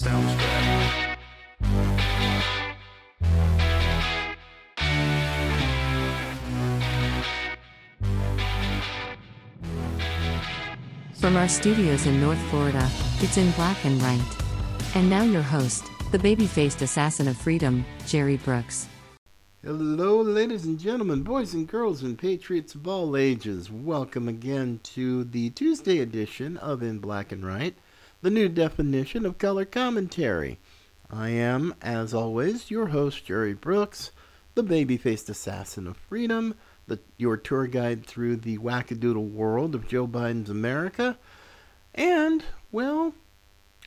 Soundstripe. From our studios in North Florida, it's in black and white. And now your host, the baby faced assassin of freedom, Jerry Brooks. Hello, ladies and gentlemen, boys and girls, and patriots of all ages. Welcome again to the Tuesday edition of In Black and White, the new definition of color commentary. I am, as always, your host, Jerry Brooks, the baby faced assassin of freedom, the, your tour guide through the wackadoodle world of Joe Biden's America. And, well,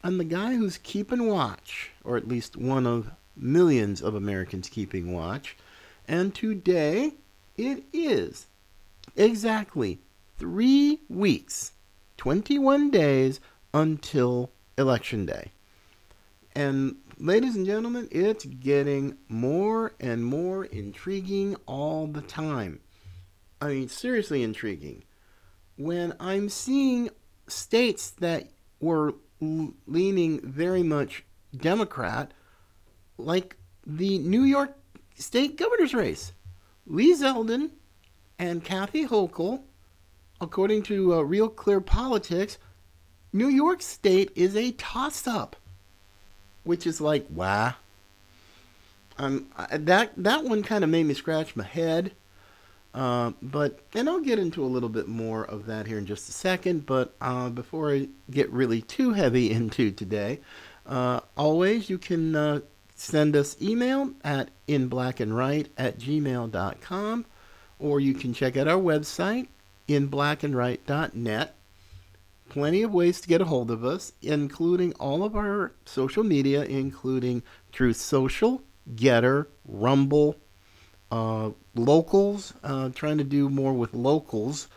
I'm the guy who's keeping watch, or at least one of millions of Americans keeping watch. And today it is exactly three weeks, 21 days until Election Day. And ladies and gentlemen, it's getting more and more intriguing all the time. I mean, seriously intriguing. When I'm seeing states that were leaning very much Democrat, like the New York State governor's race, Lee Zeldin and Kathy Hochul, according to uh, Real Clear Politics, New York State is a toss-up, which is like, wow. Um, that that one kind of made me scratch my head. Uh, but and I'll get into a little bit more of that here in just a second. But uh, before I get really too heavy into today, uh, always you can uh, send us email at inblackandright at gmail.com or you can check out our website inblackandright.net. Plenty of ways to get a hold of us, including all of our social media, including Truth Social, Gettr, Rumble, uh, locals, uh, trying to do more with locals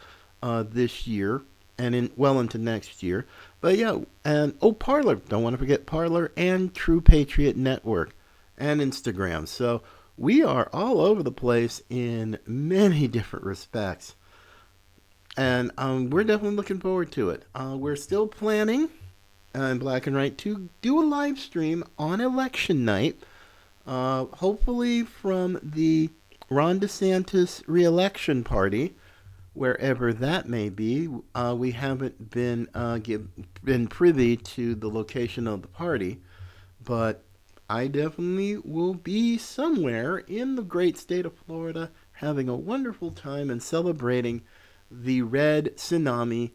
uh, this year and in well into next year. But yeah, and oh, Parler, don't want to forget Parler and True Patriot Network and Instagram. So we are all over the place in many different respects. And um, we're definitely looking forward to it. Uh, we're still planning uh, Black and White to do a live stream on election night. Uh, hopefully from the Ron DeSantis reelection party, wherever that may be. Uh, we haven't been uh, give, been privy to the location of the party, but I definitely will be somewhere in the great state of Florida having a wonderful time and celebrating the red tsunami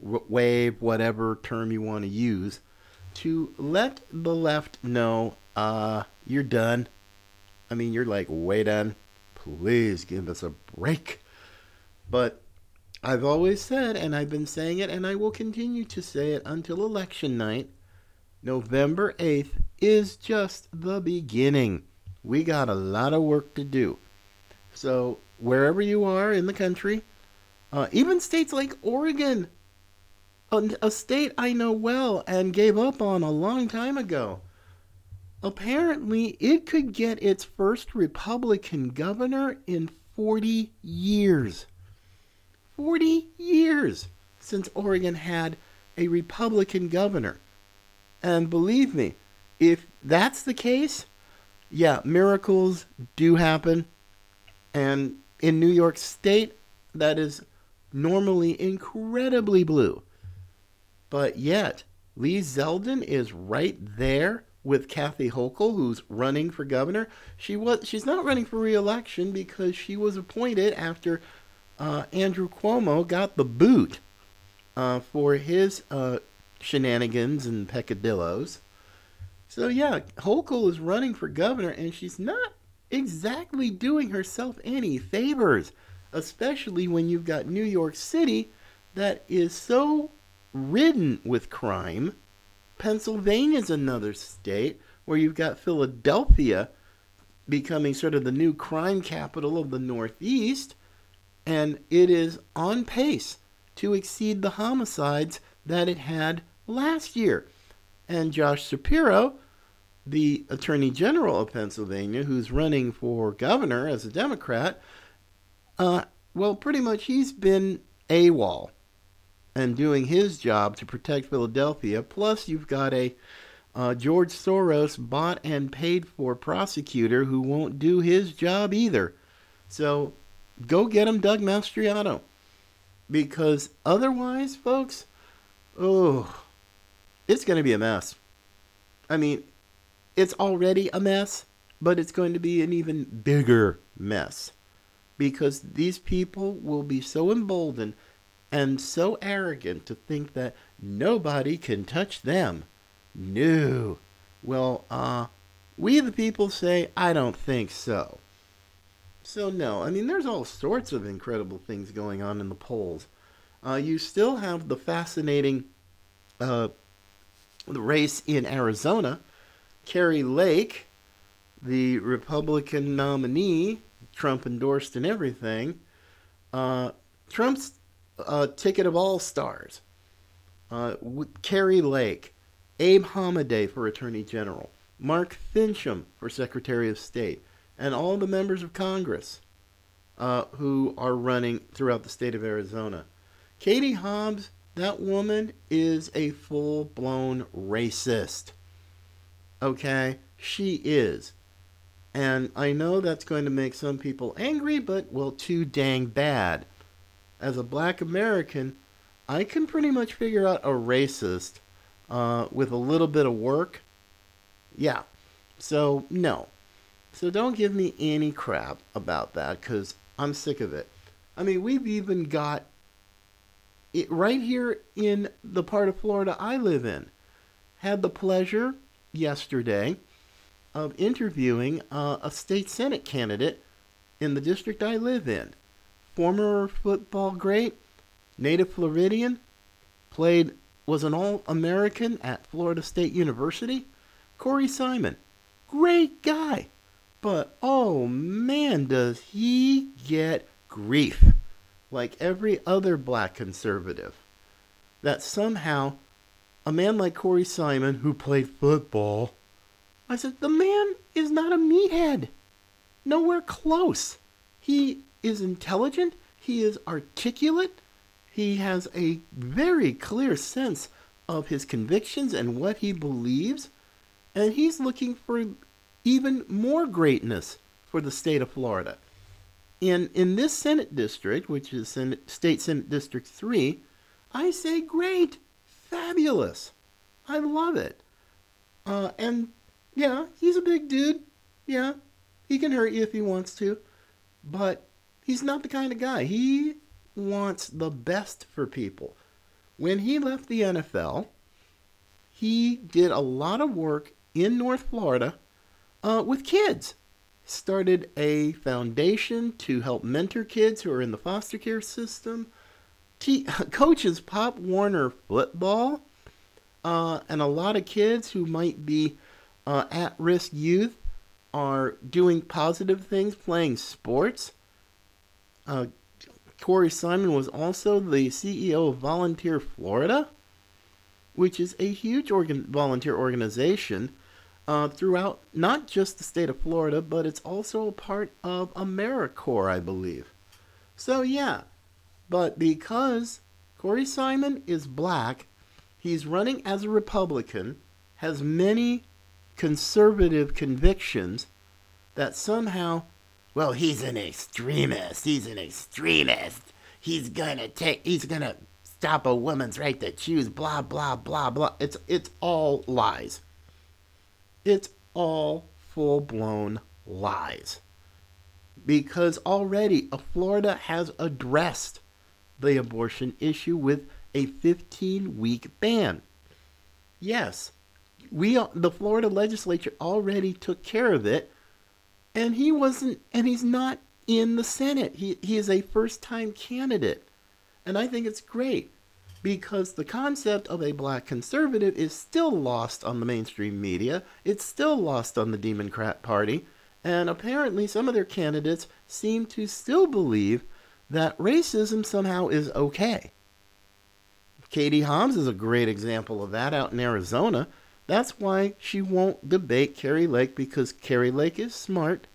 wave, whatever term you want to use, to let the left know uh, you're done. I mean, you're like way done. Please give us a break. But I've always said, and I've been saying it, and I will continue to say it until election night November 8th is just the beginning. We got a lot of work to do. So, wherever you are in the country, uh, even states like Oregon, a, a state I know well and gave up on a long time ago, apparently it could get its first Republican governor in 40 years. 40 years since Oregon had a Republican governor. And believe me, if that's the case, yeah, miracles do happen. And in New York State, that is normally incredibly blue. But yet, Lee Zeldin is right there with Kathy Hochul, who's running for governor. She was she's not running for re-election because she was appointed after uh, Andrew Cuomo got the boot uh, for his uh, shenanigans and peccadillos. So yeah, Hochul is running for governor, and she's not exactly doing herself any favors, especially when you've got New York City that is so ridden with crime. Pennsylvania's another state where you've got Philadelphia becoming sort of the new crime capital of the Northeast, and it is on pace to exceed the homicides that it had last year. And Josh Shapiro, the Attorney General of Pennsylvania, who's running for governor as a Democrat, uh, well, pretty much he's been AWOL and doing his job to protect Philadelphia. Plus, you've got a uh, George Soros bought and paid for prosecutor who won't do his job either. So go get him, Doug Mastriano. Because otherwise, folks, oh, it's going to be a mess. I mean, it's already a mess, but it's going to be an even bigger mess. Because these people will be so emboldened and so arrogant to think that nobody can touch them. No. Well, uh, we the people say, I don't think so. So, no, I mean, there's all sorts of incredible things going on in the polls. Uh, you still have the fascinating uh, race in Arizona. Kari Lake, the Republican nominee, Trump endorsed and everything. Uh, Trump's uh, ticket of all stars. Uh, Kari Lake, Abe Hamadeh for Attorney General, Mark Finchem for Secretary of State, and all the members of Congress uh, who are running throughout the state of Arizona. Katie Hobbs, that woman is a full blown racist. Okay? She is. And I know that's going to make some people angry, but well, too dang bad. As a black American, I can pretty much figure out a racist uh, with a little bit of work. Yeah. So, no. So don't give me any crap about that because I'm sick of it. I mean, we've even got it right here in the part of Florida I live in. Had the pleasure yesterday of interviewing uh, a state senate candidate in the district I live in. Former football great, native Floridian, played was an All-American at Florida State University. Corey Simon, great guy, but oh man, does he get grief like every other black conservative. That somehow a man like Corey Simon, who played football, I said, the man is not a meathead. Nowhere close. He is intelligent. He is articulate. He has a very clear sense of his convictions and what he believes. And he's looking for even more greatness for the state of Florida. In, in this Senate district, which is Senate, State Senate District 3, I say great, fabulous. I love it. Uh, and yeah, he's a big dude. Yeah, he can hurt you if he wants to. But he's not the kind of guy. He wants the best for people. When he left the NFL, he did a lot of work in North Florida uh, with kids. Started a foundation to help mentor kids who are in the foster care system. He coaches Pop Warner football, uh, and a lot of kids who might be uh, at risk youth are doing positive things, playing sports. Uh, Corey Simon was also the CEO of Volunteer Florida, which is a huge organ- volunteer organization uh, throughout not just the state of Florida, but it's also a part of AmeriCorps, I believe. So, yeah, but because Corey Simon is black, he's running as a Republican, has many conservative convictions that somehow well, he's an extremist. He's an extremist. He's gonna take. He's gonna stop a woman's right to choose. Blah blah blah blah. It's it's all lies. It's all full blown lies. Because already uh, Florida has addressed the abortion issue with a 15 week ban. Yes, we the Florida legislature already took care of it and he wasn't and he's not in the Senate. He he is a first-time candidate. And I think it's great because the concept of a black conservative is still lost on the mainstream media. It's still lost on the Democrat Party, and apparently some of their candidates seem to still believe that racism somehow is okay. Katie Hobbs is a great example of that out in Arizona. That's why she won't debate Kari Lake because Kari Lake is smart.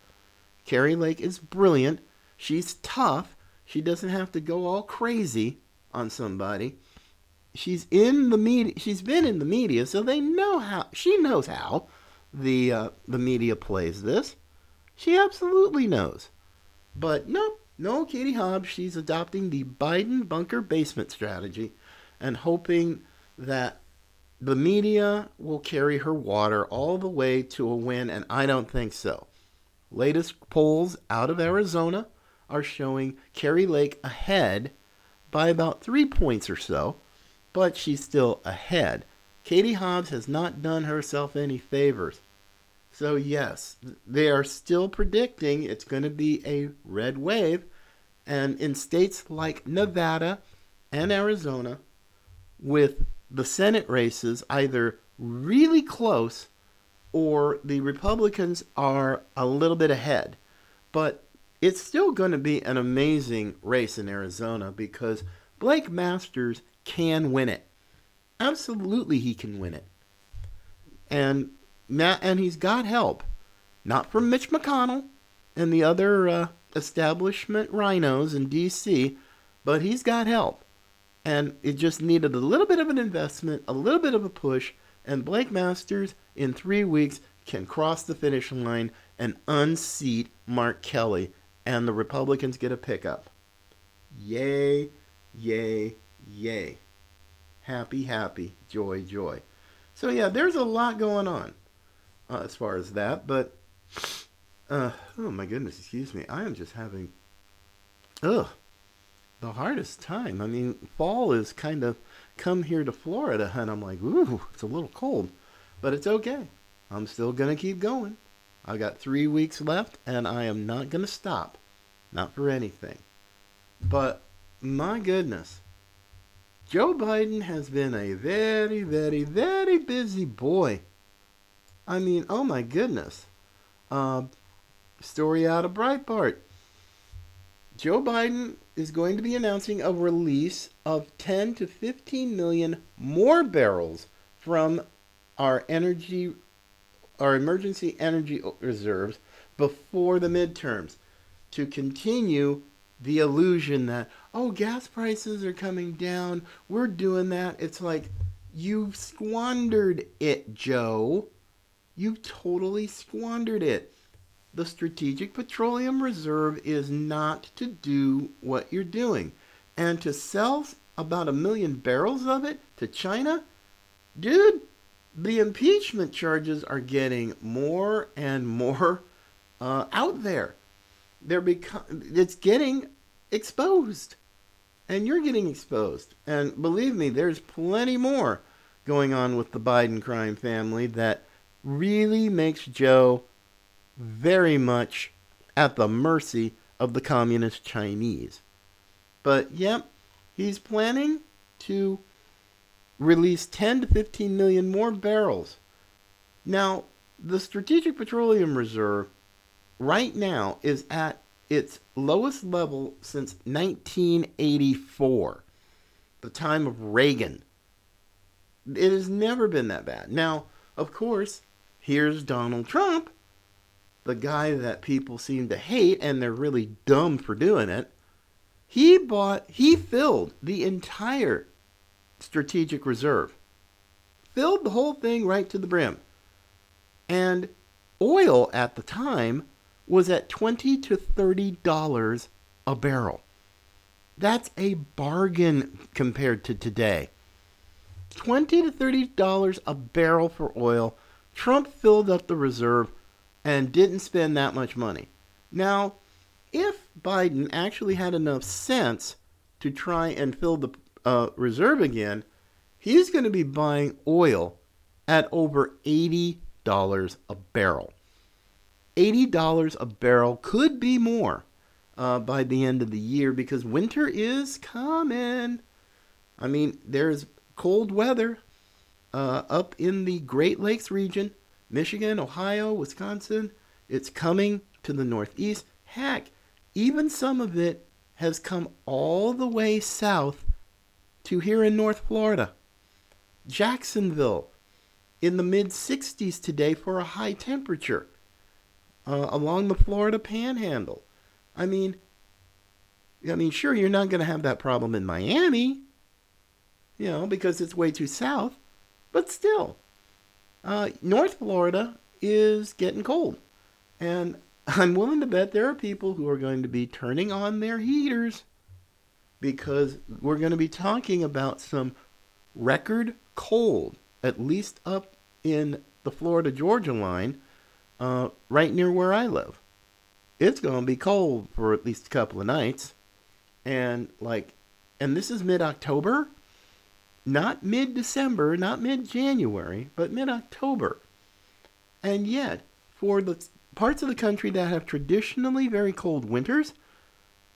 Kari Lake is brilliant. She's tough. She doesn't have to go all crazy on somebody. she's in the media. She's been in the media, so they know how. She knows how the uh, the media plays this. She absolutely knows. But no, no, Katie Hobbs. She's adopting the Biden bunker basement strategy, and hoping that the media will carry her water all the way to a win. And I don't think so. Latest polls out of Arizona are showing Kari Lake ahead by about three points or so, but she's still ahead. Katie Hobbs has not done herself any favors. So, yes, they are still predicting it's going to be a red wave. And in states like Nevada and Arizona, with the Senate races either really close or the Republicans are a little bit ahead. But it's still going to be an amazing race in Arizona because Blake Masters can win it. Absolutely, he can win it. And and he's got help, not from Mitch McConnell and the other uh, establishment rhinos in D.C., but he's got help. And it just needed a little bit of an investment, a little bit of a push, and Blake Masters in three weeks can cross the finish line and unseat Mark Kelly and the Republicans get a pickup. Yay, yay, yay. Happy, happy, joy, joy. So, yeah, there's a lot going on uh, as far as that, but, uh, oh my goodness, excuse me. I am just having, ugh, the hardest time. I mean, fall is kind of come here to Florida, and I'm like, ooh, it's a little cold, but it's okay. I'm still to keep going. I got three weeks left, and I am not to stop. Not for anything. But my goodness, Joe Biden has been a very, very, very busy boy. I mean, oh my goodness. Uh, story out of Breitbart. Joe Biden is going to be announcing a release of 10 to 15 million more barrels from our energy our emergency energy reserves before the midterms to continue the illusion that oh gas prices are coming down. We're doing that. It's like you've squandered it joe. You've totally squandered it the strategic petroleum reserve is not to do what you're doing and to sell about a million barrels of it to china dude the impeachment charges are getting more and more uh, out there. They're become it's getting exposed, and you're getting exposed. And believe me, there's plenty more going on with the Biden crime family that really makes Joe very much at the mercy of the communist Chinese. But yep, he's planning to release 10 to 15 million more barrels. Now, the Strategic Petroleum Reserve right now is at its lowest level since 1984, the time of Reagan. It has never been that bad. Now, of course, here's Donald Trump, the guy that people seem to hate and they're really dumb for doing it. He bought, he filled the entire strategic reserve. Filled the whole thing right to the brim. And oil at the time was at 20 to 30 dollars a barrel. That's a bargain compared to today. 20 to 30 dollars a barrel for oil. Trump filled up the reserve and didn't spend that much money. Now, if Biden actually had enough sense to try and fill the uh, reserve again, he's going to be buying oil at over $80 a barrel. $80 a barrel could be more uh, by the end of the year because winter is coming. I mean, there's cold weather uh, up in the Great Lakes region, Michigan, Ohio, Wisconsin. It's coming to the Northeast. Heck, even some of it has come all the way south to here in North Florida. Jacksonville in the mid 60s today for a high temperature uh, along the Florida panhandle. I mean, I mean, sure, you're not going to have that problem in Miami, you know, because it's way too south. But still, uh, North Florida is getting cold. And I'm willing to bet there are people who are going to be turning on their heaters because we're going to be talking about some record cold, at least up in the Florida Georgia line, uh, right near where I live. It's going to be cold for at least a couple of nights. And like, and this is mid October, not mid December, not mid January, but mid October. And yet, for the parts of the country that have traditionally very cold winters,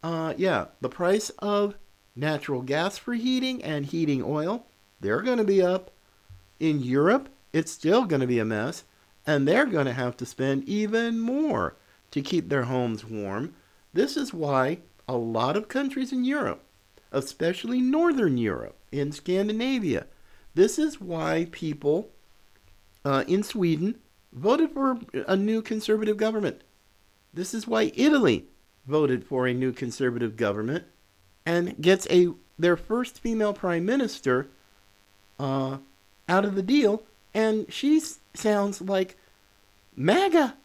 uh, yeah, the price of natural gas for heating and heating oil, they're going to be up. In Europe, it's still going to be a mess, and they're going to have to spend even more to keep their homes warm. This is why a lot of countries in Europe, especially Northern Europe, in Scandinavia, this is why people uh, in Sweden voted for a new conservative government. This is why Italy voted for a new conservative government and gets a their first female prime minister uh, out of the deal, and she sounds like MAGA.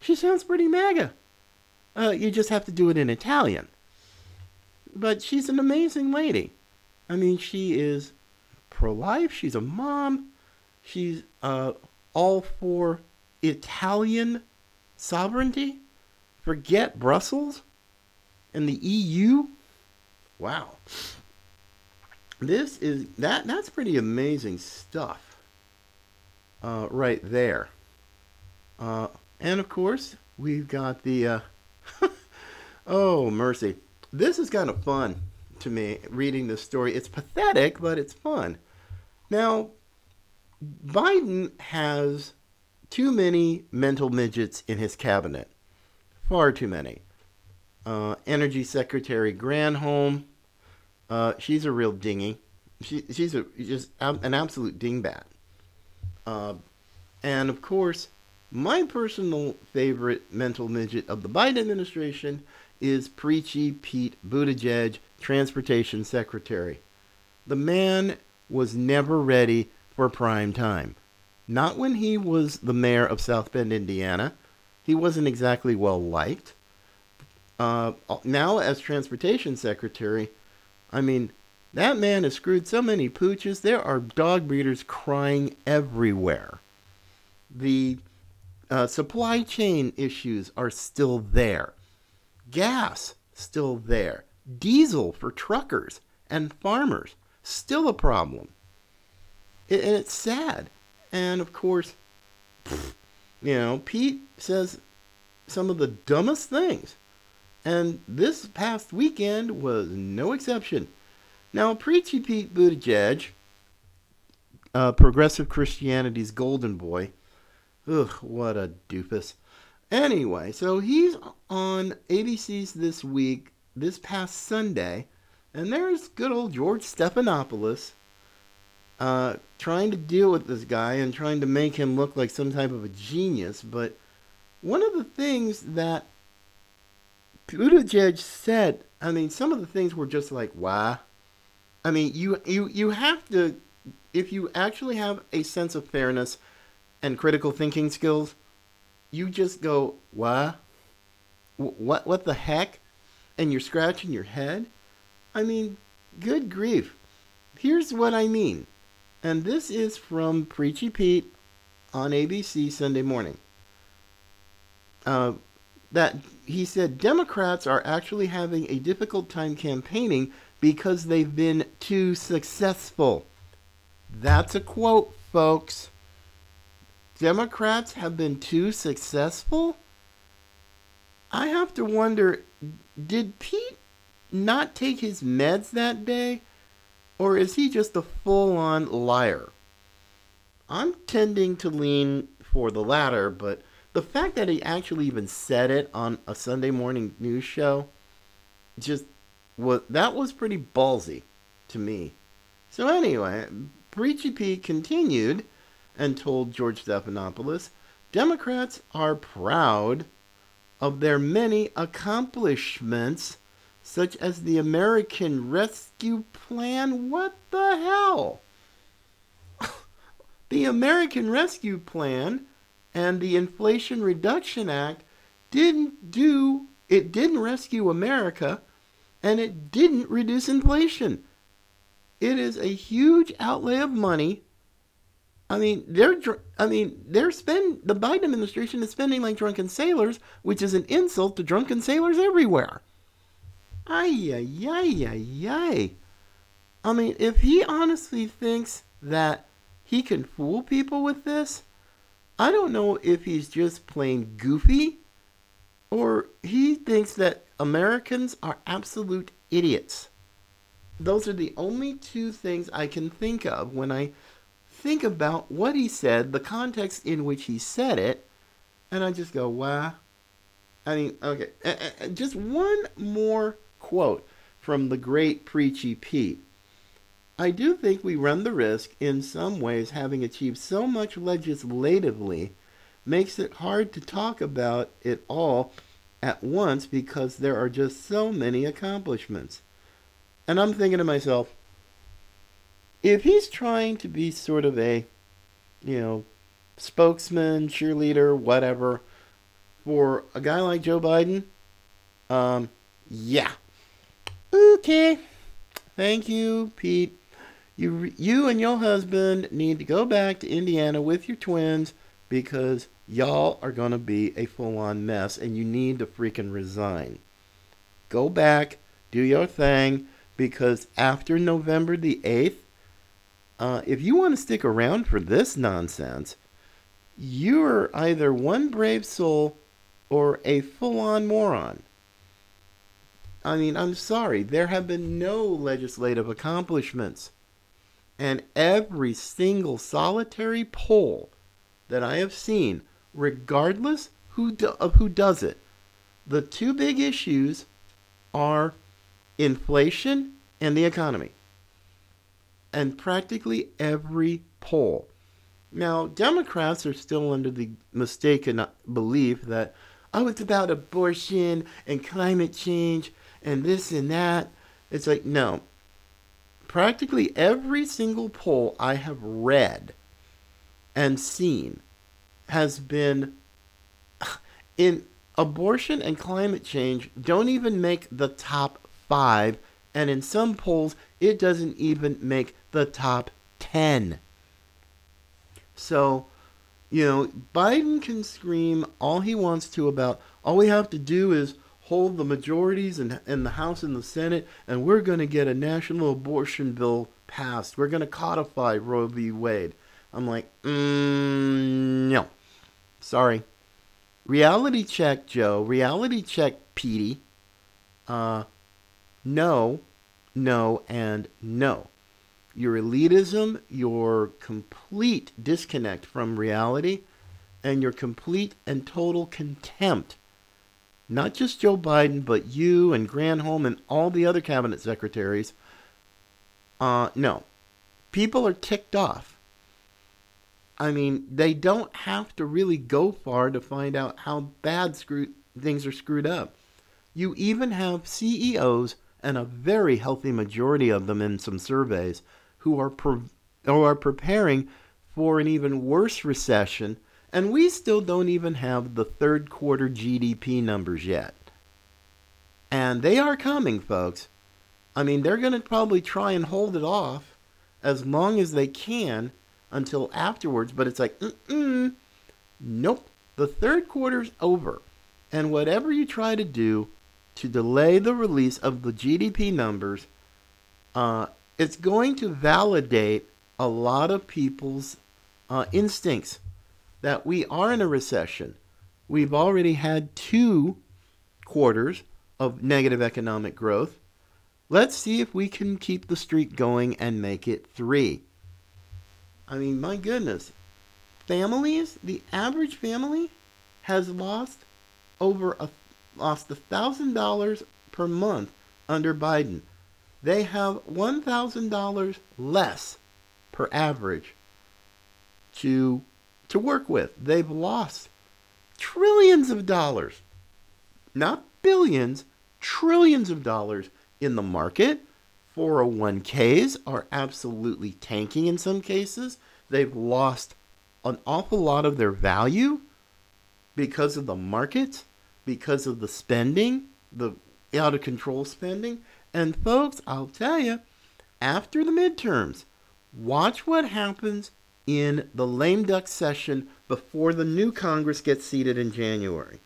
She sounds pretty MAGA. Uh, you just have to do it in Italian. But she's an amazing lady. I mean, she is pro life, she's a mom, she's uh, all for Italian sovereignty. Forget Brussels and the EU. Wow. This is that that's pretty amazing stuff. Uh, right there. Uh, and of course, we've got the uh, oh mercy. This is kind of fun to me reading this story. It's pathetic, but it's fun. Now, Biden has too many mental midgets in his cabinet. Far too many. Uh, Energy Secretary Granholm, uh, she's a real dingy. She, she's a, just an absolute dingbat. Uh, and of course, my personal favorite mental midget of the Biden administration is Preachy Pete Buttigieg, Transportation Secretary. The man was never ready for prime time. Not when he was the mayor of South Bend, Indiana. He wasn't exactly well liked. Uh, now, as transportation secretary, I mean, that man has screwed so many pooches. There are dog breeders crying everywhere. The uh, supply chain issues are still there. Gas, still there. Diesel for truckers and farmers, still a problem and it's sad. And of course, you know, Pete says some of the dumbest things. And this past weekend was no exception. Now, Preachy Pete Buttigieg, uh, progressive Christianity's golden boy, ugh, what a doofus. Anyway, so he's on ABC's this week, this past Sunday, and there's good old George Stephanopoulos uh, trying to deal with this guy and trying to make him look like some type of a genius. But one of the things that Buttigieg said, I mean, some of the things were just like, why? I mean, you, you, you have to, if you actually have a sense of fairness and critical thinking skills, you just go, why? What, what the heck? And you're scratching your head? I mean, good grief. Here's what I mean. And this is from Preachy Pete on ABC Sunday morning. Uh, that he said Democrats are actually having a difficult time campaigning because they've been too successful. That's a quote, folks. Democrats have been too successful? I have to wonder did Pete not take his meds that day? Or is he just a full on liar? I'm tending to lean for the latter, but the fact that he actually even said it on a Sunday morning news show just was that was pretty ballsy to me. So anyway, Preachy Pete continued and told George Stephanopoulos, Democrats are proud of their many accomplishments such as the American Rescue Plan. What the hell? the American Rescue Plan and the Inflation Reduction Act didn't do it didn't rescue America and it didn't reduce inflation. It is a huge outlay of money. I mean, they're I mean, they're spend the Biden administration is spending like drunken sailors, which is an insult to drunken sailors everywhere. Ay ay ay ay. I mean, if he honestly thinks that he can fool people with this, I don't know if he's just plain goofy or he thinks that Americans are absolute idiots. Those are the only two things I can think of when I think about what he said, the context in which he said it, and I just go, wow. I mean, okay, just one more quote from the great Preachy Pete. I do think we run the risk, in some ways, having achieved so much legislatively makes it hard to talk about it all at once because there are just so many accomplishments. And I'm thinking to myself, if he's trying to be sort of a, you know, spokesman, cheerleader, whatever, for a guy like Joe Biden, um, yeah. Okay. Thank you, Pete. You, you and your husband need to go back to Indiana with your twins because y'all are going to be a full on mess and you need to freaking resign. Go back, do your thing, because after November the 8th, uh, if you want to stick around for this nonsense, you're either one brave soul or a full on moron. I mean, I'm sorry, there have been no legislative accomplishments. And every single solitary poll that I have seen, regardless who do, of who does it, the two big issues are inflation and the economy. And practically every poll. Now, Democrats are still under the mistaken belief that, oh, it's about abortion and climate change and this and that. It's like, no. Practically every single poll I have read and seen has been in abortion and climate change don't even make the top five, and in some polls, it doesn't even make the top 10. So, you know, Biden can scream all he wants to about all we have to do is hold the majorities in, in the House and the Senate, and we're going to get a national abortion bill passed. We're going to codify Roe v. Wade. I'm like, mm, no. Sorry. Reality check, Joe. Reality check, Petey. Uh, no, no, and no. Your elitism, your complete disconnect from reality, and your complete and total contempt. Not just Joe Biden, but you and Granholm and all the other cabinet secretaries. Uh, no. People are ticked off I mean, they don't have to really go far to find out how bad screw- things are screwed up. You even have CEOs, and a very healthy majority of them in some surveys, who are, pre- who are preparing for an even worse recession, and we still don't even have the third quarter GDP numbers yet. And they are coming, folks. I mean, they're going to probably try and hold it off as long as they can until afterwards, but it's like, mm nope. The third quarter's over. And whatever you try to do to delay the release of the GDP numbers, uh, it's going to validate a lot of people's uh, instincts that we are in a recession. We've already had two quarters of negative economic growth. Let's see if we can keep the streak going and make it three. I mean, my goodness. Families, the average family has lost over a lost a thousand dollars per month under Biden. They have one thousand dollars less per average to to work with. They've lost trillions of dollars. Not billions, trillions of dollars in the market. 401ks are absolutely tanking in some cases. They've lost an awful lot of their value because of the market, because of the spending, the out of control spending. And folks, I'll tell you, after the midterms, watch what happens in the lame duck session before the new Congress gets seated in January.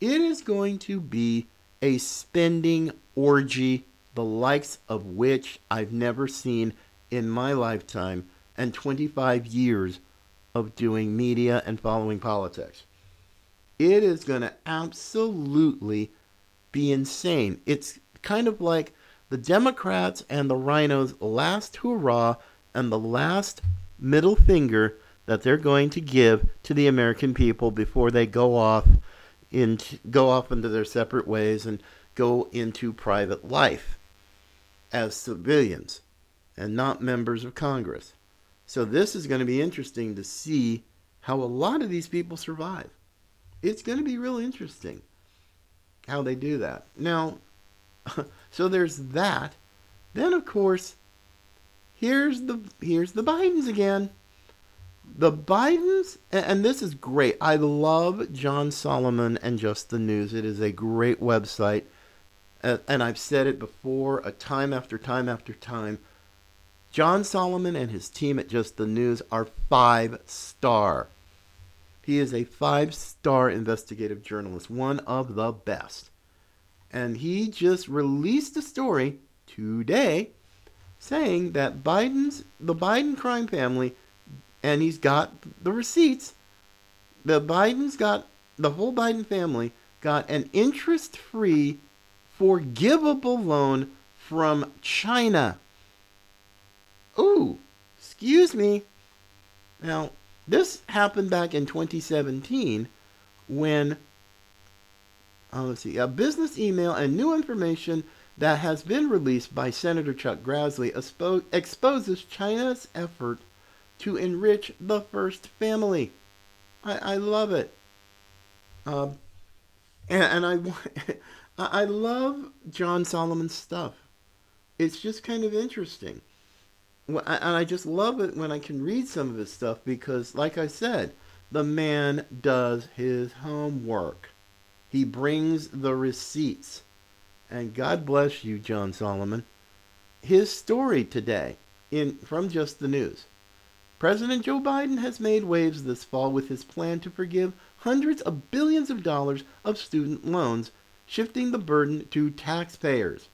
It is going to be a spending orgy, the likes of which I've never seen in my lifetime and 25 years of doing media and following politics. It is going to absolutely be insane. It's kind of like the Democrats and the rhinos' last hurrah and the last middle finger that they're going to give to the American people before they go off go off into their separate ways and go into private life as civilians and not members of Congress. So this is going to be interesting to see how a lot of these people survive. It's going to be real interesting how they do that. Now, so there's that. Then of course, here's the here's the Bidens again. The Bidens, and this is great. I love John Solomon and Just the News. It is a great website, and I've said it before, a time after time after time. John Solomon and his team at Just the News are five star. He is a five star investigative journalist, one of the best. And he just released a story today saying that Biden's the Biden crime family and he's got the receipts. The Biden's got the whole Biden family got an interest-free forgivable loan from China. Ooh, excuse me. Now, this happened back in 2017 when, uh, let's see, a business email and new information that has been released by Senator Chuck Grassley expo- exposes China's effort to enrich the first family. I, I love it. Um, and, and I, I love John Solomon's stuff. It's just kind of interesting and I just love it when I can read some of his stuff because, like I said, the man does his homework. He brings the receipts. And God bless you, John Solomon. His story today in from Just the News. President Joe Biden has made waves this fall with his plan to forgive hundreds of billions of dollars of student loans, shifting the burden to taxpayers.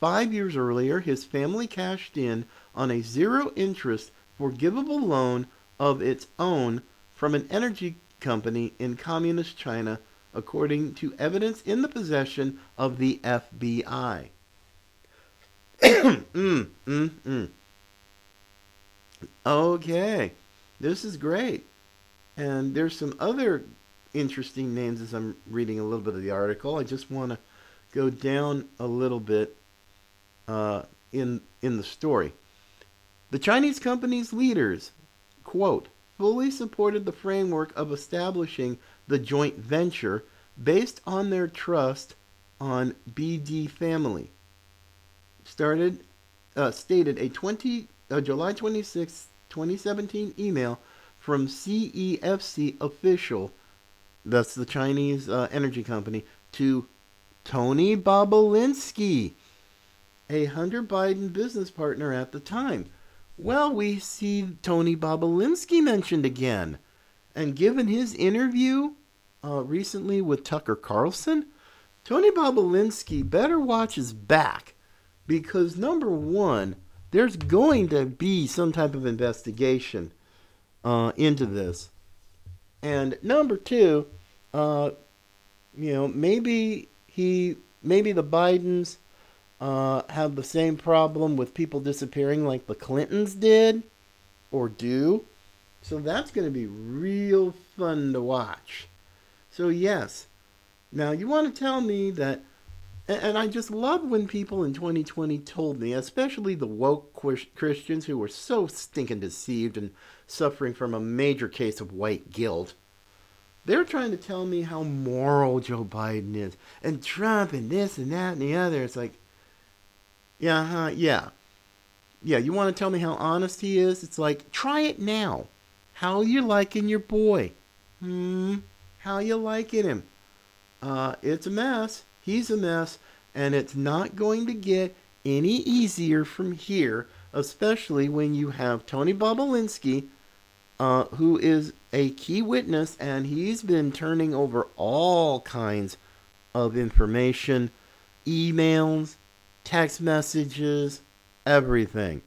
Five years earlier, his family cashed in on a zero interest forgivable loan of its own from an energy company in communist China, according to evidence in the possession of the FBI. mm, mm, mm. Okay, this is great. And there's some other interesting names as I'm reading a little bit of the article. I just want to go down a little bit uh, in in the story. The Chinese company's leaders, quote, fully supported the framework of establishing the joint venture based on their trust on BD family. Started, uh, stated a 20, uh, July 26, 2017 email from CEFC official, that's the Chinese uh, energy company, to Tony Bobulinski, a Hunter Biden business partner at the time. Well, we see Tony Bobulinski mentioned again. And given his interview uh, recently with Tucker Carlson, Tony Bobulinski better watch his back because, number one, there's going to be some type of investigation uh, into this. And number two, uh, you know, maybe he, maybe the Bidens uh, have the same problem with people disappearing like the Clintons did or do. So that's going to be real fun to watch. So, yes. Now, you want to tell me that, and I just love when people in 2020 told me, especially the woke Christians who were so stinking deceived and suffering from a major case of white guilt. they're trying to tell me how moral Joe Biden is and Trump and this and that and the other. It's like, yeah, huh, yeah. Yeah, you want to tell me how honest he is? It's like, try it now. How you liking your boy? Hmm, how you liking him? Uh, it's a mess. He's a mess, and it's not going to get any easier from here, especially when you have Tony Bobulinski, uh, who is a key witness, and he's been turning over all kinds of information, emails, text messages, everything.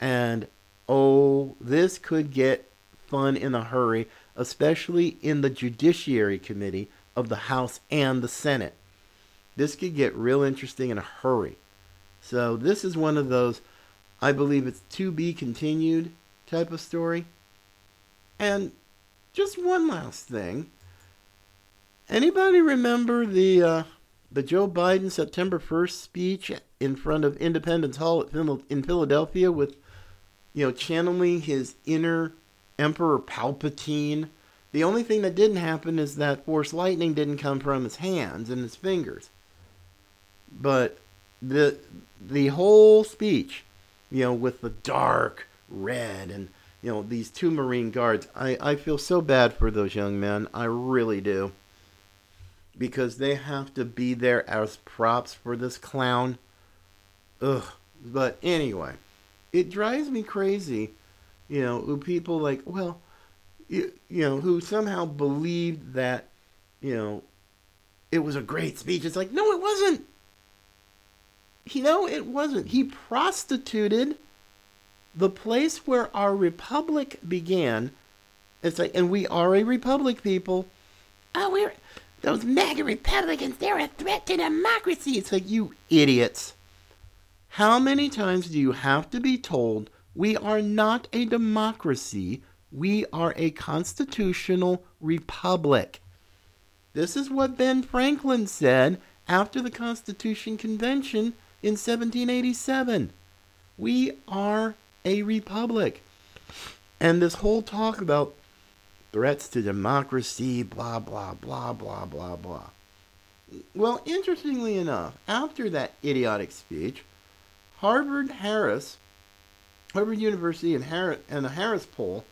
And oh, this could get fun in a hurry, especially in the Judiciary Committee of the House and the Senate. This could get real interesting in a hurry. So, this is one of those, I believe it's to be continued type of story. And just one last thing. Anybody remember the uh, the Joe Biden September 1st speech in front of Independence Hall in Philadelphia with you know channeling his inner Emperor Palpatine? The only thing that didn't happen is that force lightning didn't come from his hands and his fingers. But the the whole speech, you know, with the dark red and you know these two Marine guards, I I feel so bad for those young men. I really do. Because they have to be there as props for this clown. Ugh. But anyway, it drives me crazy, you know, who people like, well, you, you know, who somehow believed that, you know, it was a great speech. It's like, no, it wasn't. You know, it wasn't. He prostituted the place where our republic began. It's like, and we are a republic, people. Oh, we're those MAGA Republicans. They're a threat to democracy. It's like you idiots. How many times do you have to be told we are not a democracy? We are a constitutional republic. This is what Ben Franklin said after the Constitution Convention in 1787. We are a republic. And this whole talk about threats to democracy, blah, blah, blah, blah, blah, blah. Well, interestingly enough, after that idiotic speech, Harvard Harris, Harvard University and, Harris, and a Harris poll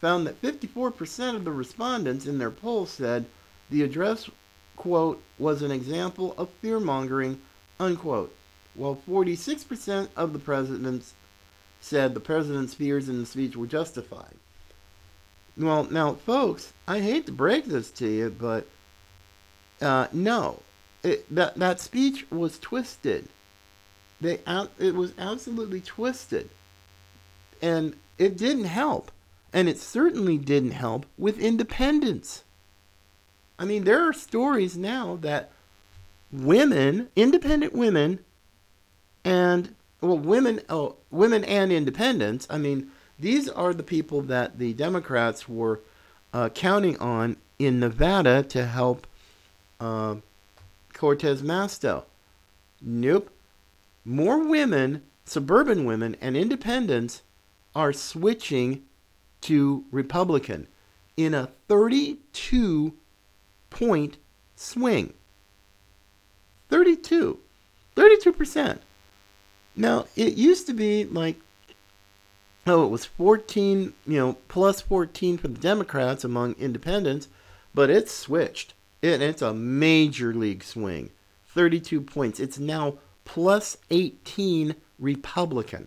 found that 54% of the respondents in their poll said the address, quote, was an example of fear mongering, unquote, while 46% of the presidents said the president's fears in the speech were justified. Well, now, folks, I hate to break this to you, but uh, no, it, that that speech was twisted. They it was absolutely twisted, and it didn't help, and it certainly didn't help with independents. I mean, there are stories now that women, independent women, and well, women, oh, women and independents. I mean, these are the people that the Democrats were uh, counting on in Nevada to help uh, Cortez Masto. Nope. More women, suburban women, and independents are switching to Republican in a 32 point swing. 32. 32%. Now, it used to be like, oh, it was 14, you know, plus 14 for the Democrats among independents, but it's switched. It, it's a major league swing. 32 points. It's now plus 18 Republican.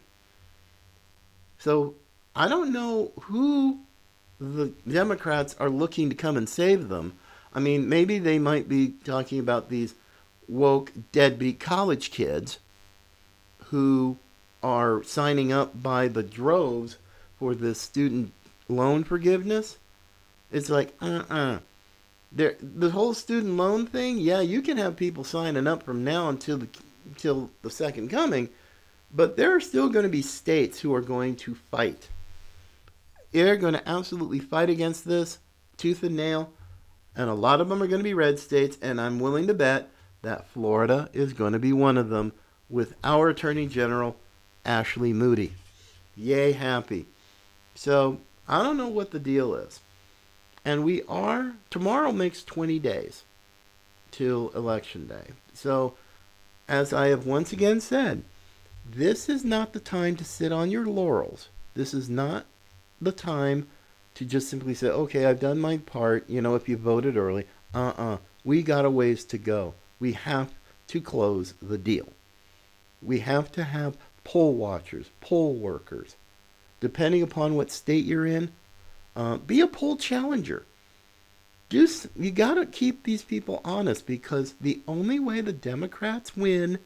So I don't know who the Democrats are looking to come and save them. I mean, maybe they might be talking about these woke deadbeat college kids who are signing up by the droves for the student loan forgiveness. It's like, uh uh-uh. uh the whole student loan thing, yeah, you can have people signing up from now until the, until the second coming, but there are still going to be states who are going to fight. They're going to absolutely fight against this tooth and nail, and a lot of them are going to be red states, and I'm willing to bet that Florida is going to be one of them with our Attorney General, Ashley Moody. Yay, happy. So, I don't know what the deal is. And we are, tomorrow makes 20 days till Election Day. So, as I have once again said, this is not the time to sit on your laurels. This is not the time to just simply say, okay, I've done my part, you know, if you voted early. Uh uh We got a ways to go. We have to close the deal. We have to have poll watchers, poll workers. Depending upon what state you're in, uh, be a poll challenger. Just you got to keep these people honest because the only way the Democrats win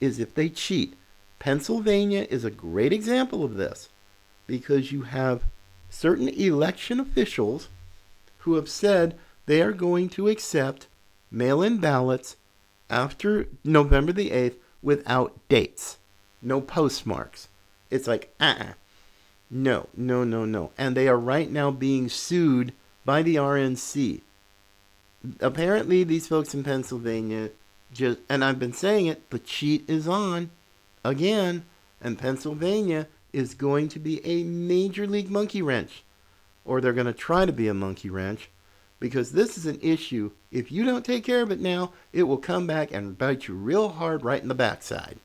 is if they cheat. Pennsylvania is a great example of this because you have certain election officials who have said they are going to accept mail in ballots after November the 8th without dates, no postmarks. It's like, uh uh No, no, no, no. And they are right now being sued by the RNC. Apparently, these folks in Pennsylvania just, and I've been saying it, the cheat is on again, and Pennsylvania is going to be a major league monkey wrench, or they're going to try to be a monkey wrench, because this is an issue. If you don't take care of it now, it will come back and bite you real hard right in the backside.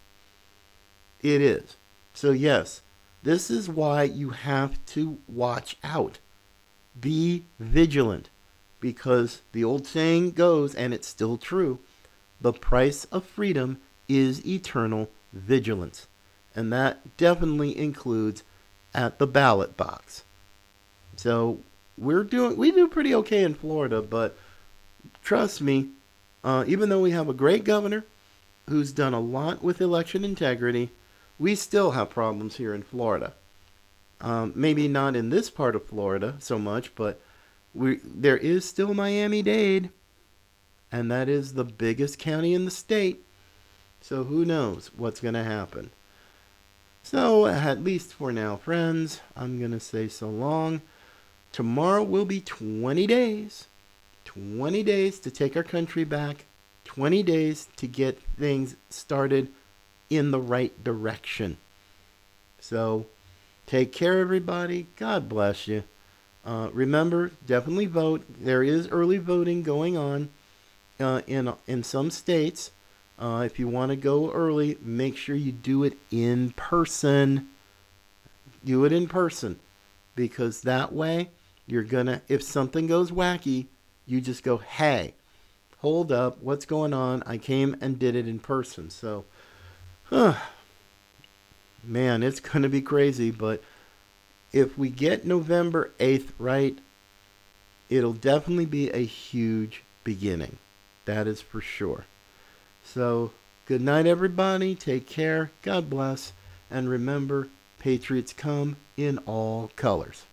It is. So, yes, this is why you have to watch out. Be vigilant, because the old saying goes, and it's still true the price of freedom is eternal vigilance and that definitely includes at the ballot box. So we're doing we do pretty okay in Florida, but trust me, uh, even though we have a great governor who's done a lot with election integrity, we still have problems here in Florida. Um, maybe not in this part of Florida so much, but we there is still Miami-Dade, and that is the biggest county in the state. So who knows what's going to happen? So, at least for now, friends, I'm going to say so long. Tomorrow will be 20 days. 20 days to take our country back. 20 days to get things started in the right direction. So, take care, everybody. God bless you. Uh, remember, definitely vote. There is early voting going on uh, in in some states. Uh, if you want to go early, make sure you do it in person. Do it in person because that way you're gonna, if something goes wacky, you just go, hey, hold up, what's going on? I came and did it in person. So, huh, man, it's gonna be crazy. But if we get November 8th right, it'll definitely be a huge beginning. That is for sure. So, good night, everybody. Take care. God bless. And remember, Patriots come in all colors.